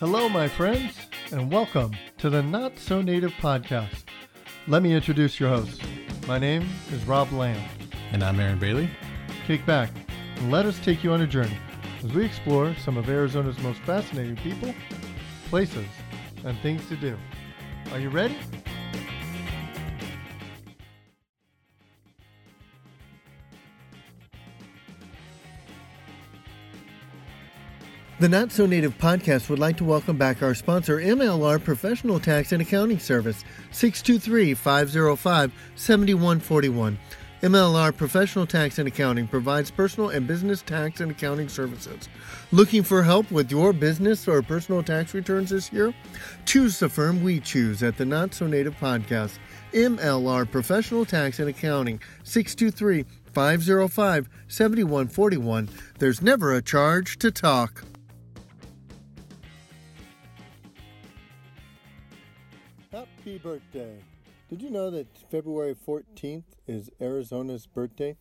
Hello, my friends, and welcome to the Not So Native podcast. Let me introduce your host. My name is Rob Lamb. And I'm Aaron Bailey. Kick back and let us take you on a journey as we explore some of Arizona's most fascinating people, places, and things to do. Are you ready? The Not So Native podcast would like to welcome back our sponsor, MLR Professional Tax and Accounting Service, 623 505 7141. MLR Professional Tax and Accounting provides personal and business tax and accounting services. Looking for help with your business or personal tax returns this year? Choose the firm we choose at the Not So Native podcast. MLR Professional Tax and Accounting, 623 505 7141. There's never a charge to talk. Happy birthday. Did you know that February 14th is Arizona's birthday?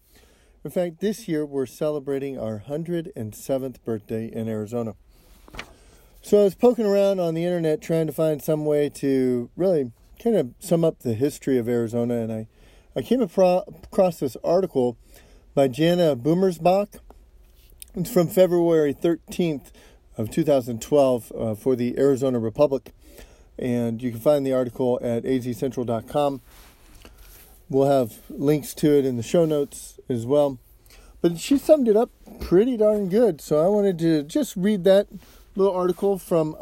In fact, this year we're celebrating our 107th birthday in Arizona. So I was poking around on the internet trying to find some way to really kind of sum up the history of Arizona, and I, I came across this article by Jana Bommersbach. It's from February 13th of 2012 uh, for the Arizona Republic and you can find the article at azcentral.com. We'll have links to it in the show notes as well. But she summed it up pretty darn good, so I wanted to just read that little article from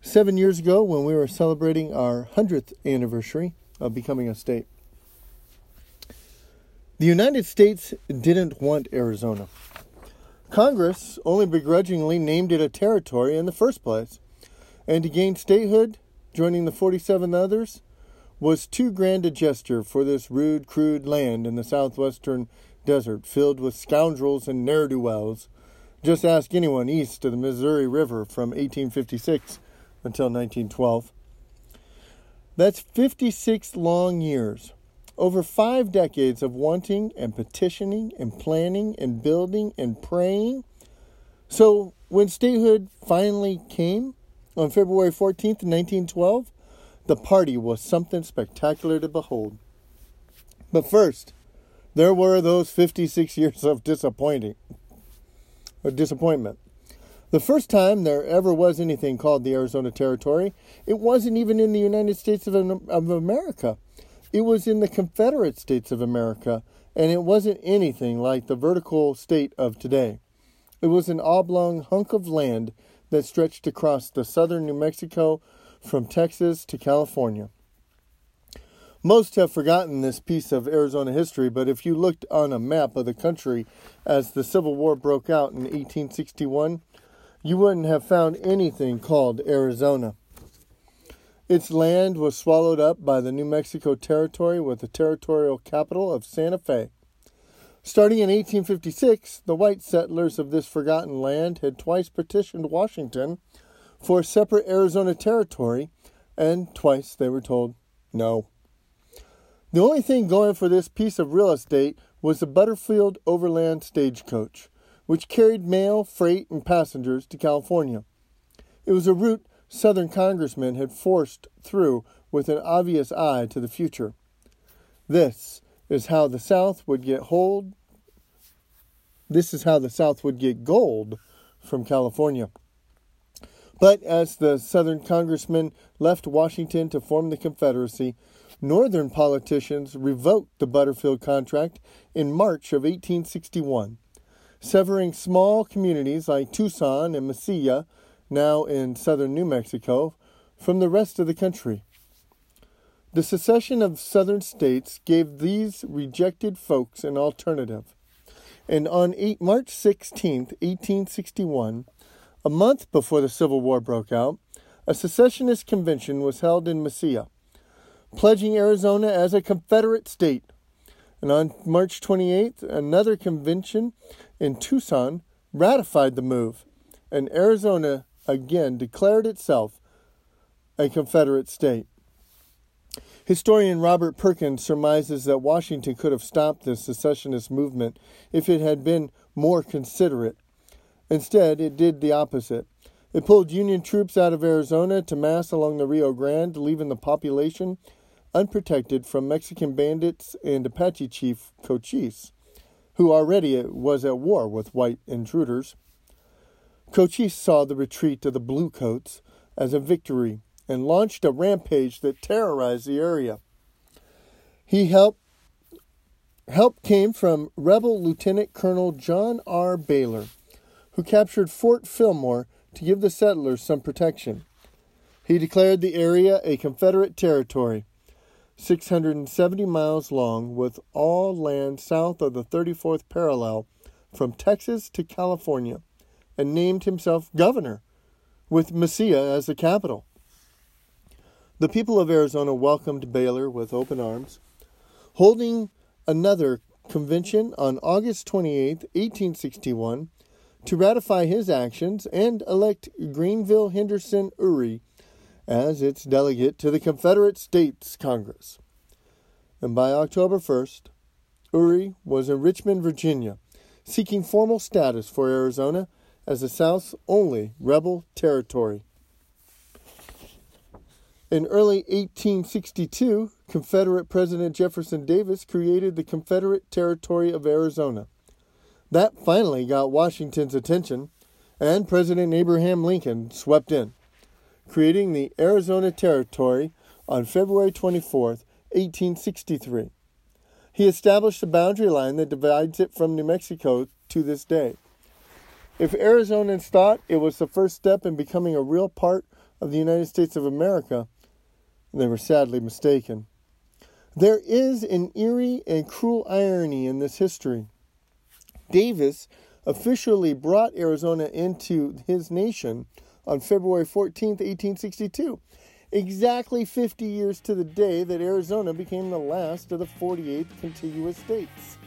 seven years ago when we were celebrating our 100th anniversary of becoming a state. The United States didn't want Arizona. Congress only begrudgingly named it a territory in the first place. And to gain statehood, joining the 47 others, was too grand a gesture for this rude, crude land in the southwestern desert filled with scoundrels and ne'er do wells. Just ask anyone east of the Missouri River from 1856 until 1912. That's 56 long years, over five decades of wanting and petitioning and planning and building and praying. So when statehood finally came, on February 14th, 1912, the party was something spectacular to behold. But first, there were those 56 years of disappointing, of disappointment. The first time there ever was anything called the Arizona Territory, it wasn't even in the United States of, of America. It was in the Confederate States of America, and it wasn't anything like the vertical state of today. It was an oblong hunk of land that stretched across the southern New Mexico from Texas to California. Most have forgotten this piece of Arizona history, but if you looked on a map of the country as the Civil War broke out in 1861, you wouldn't have found anything called Arizona. Its land was swallowed up by the New Mexico Territory with the territorial capital of Santa Fe. Starting in 1856, the white settlers of this forgotten land had twice petitioned Washington for separate Arizona territory, and twice they were told no. The only thing going for this piece of real estate was the Butterfield Overland Stagecoach, which carried mail, freight, and passengers to California. It was a route Southern congressmen had forced through with an obvious eye to the future. This is how the South would get hold. This is how the South would get gold from California. But as the Southern congressmen left Washington to form the Confederacy, Northern politicians revoked the Butterfield contract in March of 1861, severing small communities like Tucson and Mesilla, now in southern New Mexico, from the rest of the country. The secession of southern states gave these rejected folks an alternative. And on eight, March 16, 1861, a month before the Civil War broke out, a secessionist convention was held in Mesilla, pledging Arizona as a Confederate state. And on March 28th, another convention in Tucson ratified the move, and Arizona again declared itself a Confederate state. Historian Robert Perkins surmises that Washington could have stopped the secessionist movement if it had been more considerate. Instead, it did the opposite. It pulled Union troops out of Arizona to mass along the Rio Grande, leaving the population unprotected from Mexican bandits and Apache chief Cochise, who already was at war with white intruders. Cochise saw the retreat of the Bluecoats as a victory and launched a rampage that terrorized the area. He helped help came from rebel Lieutenant Colonel John R. Baylor, who captured Fort Fillmore to give the settlers some protection. He declared the area a Confederate territory, 670 miles long, with all land south of the 34th parallel from Texas to California, and named himself governor, with Mesilla as the capital. The people of Arizona welcomed Baylor with open arms, holding another convention on August 28, 1861, to ratify his actions and elect Greenville Henderson Oury as its delegate to the Confederate States Congress. And by October 1st, Oury was in Richmond, Virginia, seeking formal status for Arizona as the South's only rebel territory. In early 1862, Confederate President Jefferson Davis created the Confederate Territory of Arizona. That finally got Washington's attention, and President Abraham Lincoln swept in, creating the Arizona Territory on February 24, 1863. He established a boundary line that divides it from New Mexico to this day. If Arizonans thought it was the first step in becoming a real part of the United States of America, they were sadly mistaken. There is an eerie and cruel irony in this history. Davis officially brought Arizona into his nation on February 14, 1862, exactly 50 years to the day that Arizona became the last of the 48 contiguous states.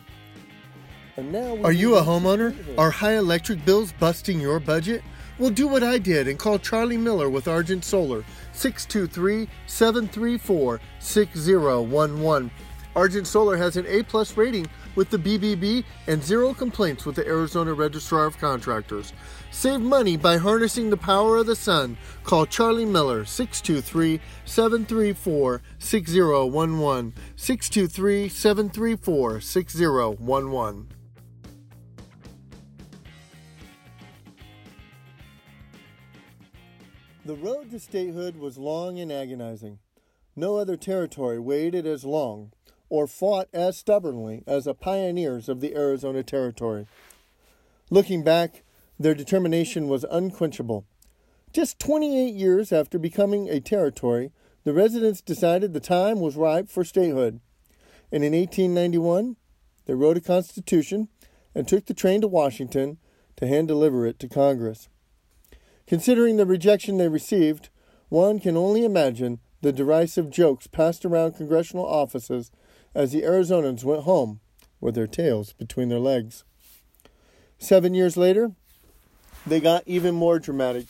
And now Are you a homeowner? Are high electric bills busting your budget? Well, do what I did and call Charlie Miller with Argent Solar, 623 734 6011. Argent Solar has an A plus rating with the BBB and zero complaints with the Arizona Registrar of Contractors. Save money by harnessing the power of the sun. Call Charlie Miller 623 734 6011. 623 734 6011. The road to statehood was long and agonizing. No other territory waited as long or fought as stubbornly as the pioneers of the Arizona Territory. Looking back, their determination was unquenchable. Just 28 years after becoming a territory, the residents decided the time was ripe for statehood. And in 1891, they wrote a constitution and took the train to Washington to hand deliver it to Congress. Considering the rejection they received, one can only imagine the derisive jokes passed around congressional offices as the Arizonans went home with their tails between their legs. Seven years later, they got even more dramatic,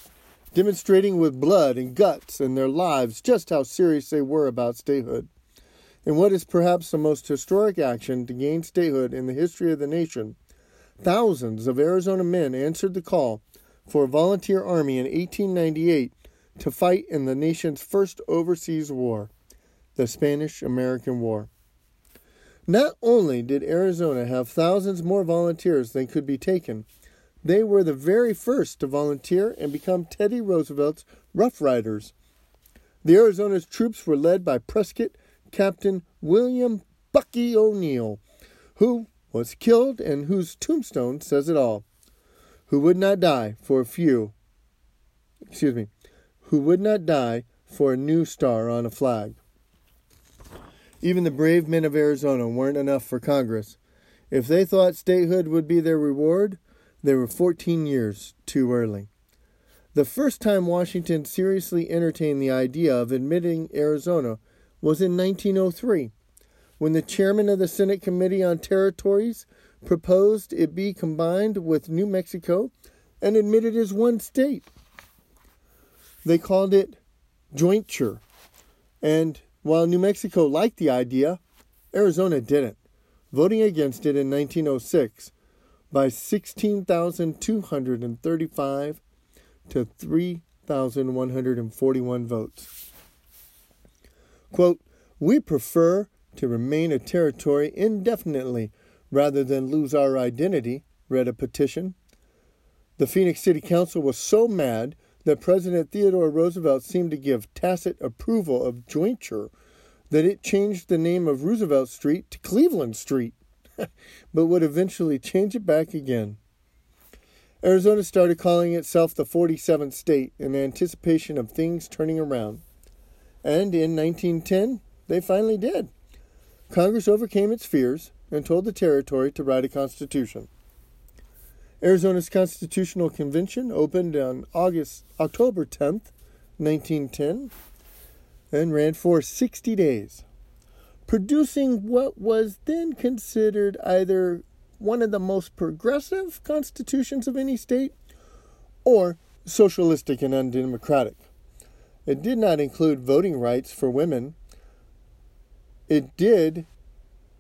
demonstrating with blood and guts and their lives just how serious they were about statehood. In what is perhaps the most historic action to gain statehood in the history of the nation, thousands of Arizona men answered the call for a volunteer army in 1898 to fight in the nation's first overseas war, the Spanish American War. Not only did Arizona have thousands more volunteers than could be taken, they were the very first to volunteer and become Teddy Roosevelt's Rough Riders. The Arizona's troops were led by Prescott Captain William Bucky O'Neill, who was killed and whose tombstone says it all who would not die for a few, excuse me, who would not die for a new star on a flag. Even the brave men of Arizona weren't enough for Congress. If they thought statehood would be their reward, they were 14 years too early. The first time Washington seriously entertained the idea of admitting Arizona was in 1903, when the chairman of the Senate Committee on Territories proposed it be combined with New Mexico and admitted as one state. They called it jointure. And while New Mexico liked the idea, Arizona didn't, voting against it in 1906 by 16,235 to 3,141 votes. Quote, We prefer to remain a territory indefinitely rather than lose our identity, read a petition. The Phoenix City Council was so mad that President Theodore Roosevelt seemed to give tacit approval of jointure that it changed the name of Roosevelt Street to Cleveland Street, but would eventually change it back again. Arizona started calling itself the 47th state in anticipation of things turning around. And in 1910, they finally did. Congress overcame its fears and told the territory to write a constitution. Arizona's Constitutional Convention opened on August October 10th, 1910 and ran for 60 days, producing what was then considered either one of the most progressive constitutions of any state or socialistic and undemocratic. It did not include voting rights for women. It did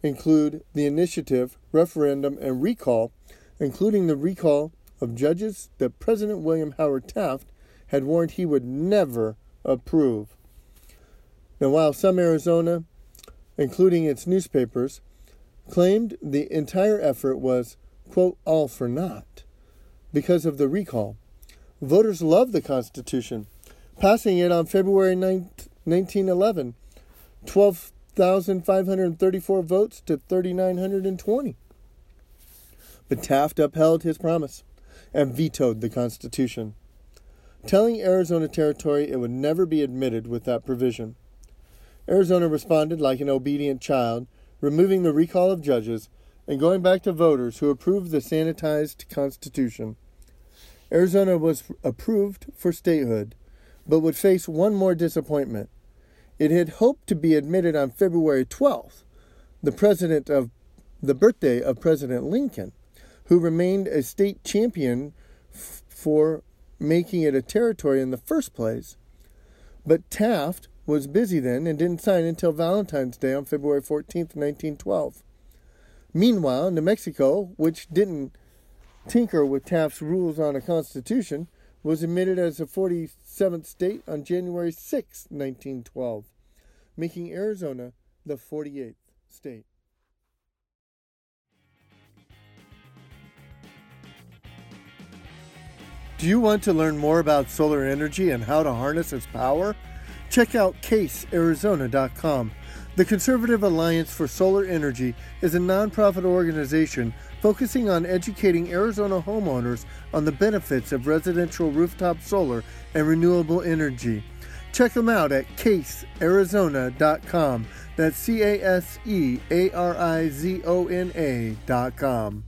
include the initiative, referendum, and recall, including the recall of judges that President William Howard Taft had warned he would never approve. Now, while some Arizona, including its newspapers, claimed the entire effort was, quote, all for naught because of the recall, voters loved the Constitution, passing it on February 9th, 1911, 12,534 votes to 3,920. But Taft upheld his promise and vetoed the Constitution, telling Arizona Territory it would never be admitted with that provision. Arizona responded like an obedient child, removing the recall of judges and going back to voters who approved the sanitized Constitution. Arizona was approved for statehood, but would face one more disappointment. It had hoped to be admitted on February 12th, the president of the birthday of President Lincoln, who remained a state champion f- for making it a territory in the first place. But Taft was busy then and didn't sign until Valentine's Day on February 14, 1912. Meanwhile, New Mexico, which didn't tinker with Taft's rules on a constitution, was admitted as a 47th state on January 6, 1912, making Arizona the 48th state. Do you want to learn more about solar energy and how to harness its power? Check out casearizona.com. The Conservative Alliance for Solar Energy is a nonprofit organization focusing on educating Arizona homeowners on the benefits of residential rooftop solar and renewable energy. Check them out at casearizona.com. That's C A S E A R I Z O N A.com.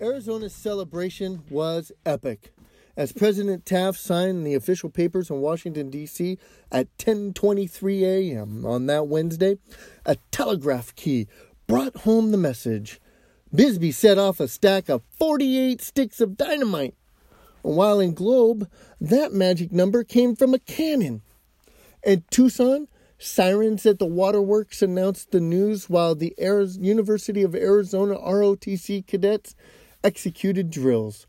Arizona's celebration was epic. As President Taft signed the official papers in Washington D.C. at 10:23 a.m. on that Wednesday, a telegraph key brought home the message. Bisbee set off a stack of 48 sticks of dynamite. While in Globe, that magic number came from a cannon. In Tucson, sirens at the waterworks announced the news while the University of Arizona ROTC cadets executed drills.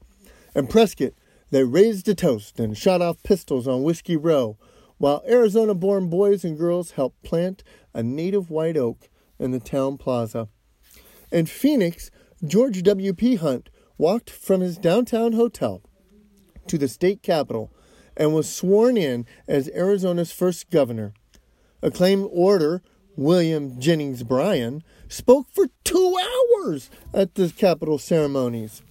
And Prescott, they raised a toast and shot off pistols on Whiskey Row, while Arizona born boys and girls helped plant a native white oak in the town plaza. In Phoenix, George W.P. Hunt walked from his downtown hotel to the state capitol and was sworn in as Arizona's first governor. Acclaimed orator William Jennings Bryan spoke for two hours at the Capitol ceremonies.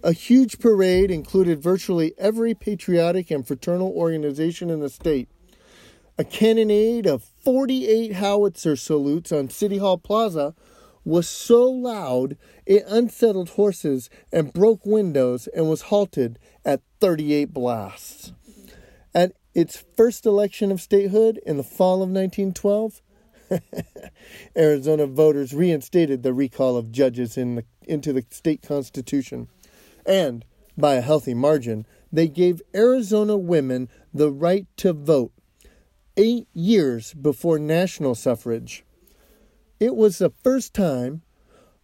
A huge parade included virtually every patriotic and fraternal organization in the state. A cannonade of 48 howitzer salutes on City Hall Plaza was so loud it unsettled horses and broke windows and was halted at 38 blasts. At its first election of statehood in the fall of 1912, Arizona voters reinstated the recall of judges in the, into the state constitution. And, by a healthy margin, they gave Arizona women the right to vote eight years before national suffrage. It was the first time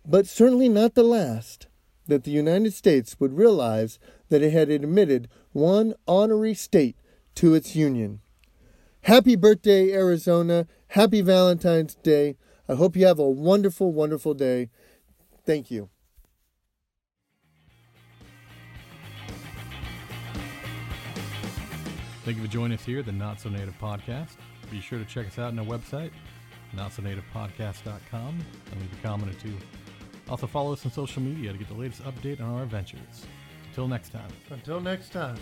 but certainly not the last, that the United States would realize that it had admitted one honorary state to its union. Happy birthday, Arizona. Happy Valentine's Day. I hope you have a wonderful, wonderful day. Thank you. Thank you for joining us here at the Not So Native Podcast. Be sure to check us out on our website, notsonativepodcast.com, and leave a comment or two. Also, follow us on social media to get the latest update on our adventures. Until next time. Until next time.